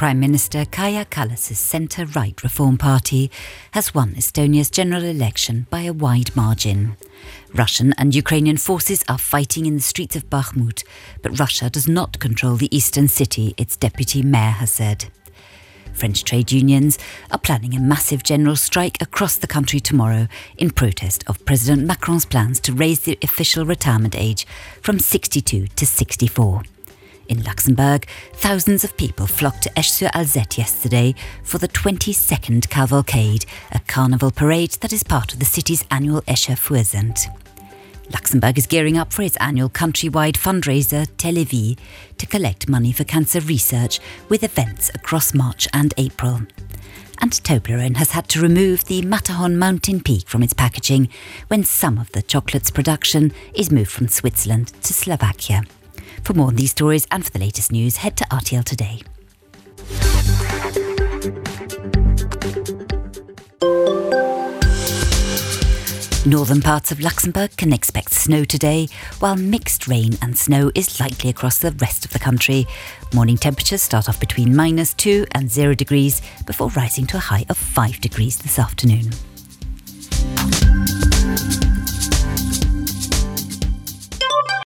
Prime Minister Kaja Kallas's centre-right Reform Party has won Estonia's general election by a wide margin. Russian and Ukrainian forces are fighting in the streets of Bakhmut, but Russia does not control the eastern city, its deputy mayor has said. French trade unions are planning a massive general strike across the country tomorrow in protest of President Macron's plans to raise the official retirement age from 62 to 64. In Luxembourg, thousands of people flocked to Esch-sur-Alzette yesterday for the 22nd Cavalcade, a carnival parade that is part of the city's annual Escher Fuesend. Luxembourg is gearing up for its annual countrywide fundraiser, Televie, to collect money for cancer research with events across March and April. And Toblerone has had to remove the Matterhorn mountain peak from its packaging when some of the chocolate's production is moved from Switzerland to Slovakia. For more on these stories and for the latest news, head to RTL Today. Northern parts of Luxembourg can expect snow today, while mixed rain and snow is likely across the rest of the country. Morning temperatures start off between minus 2 and 0 degrees before rising to a high of 5 degrees this afternoon.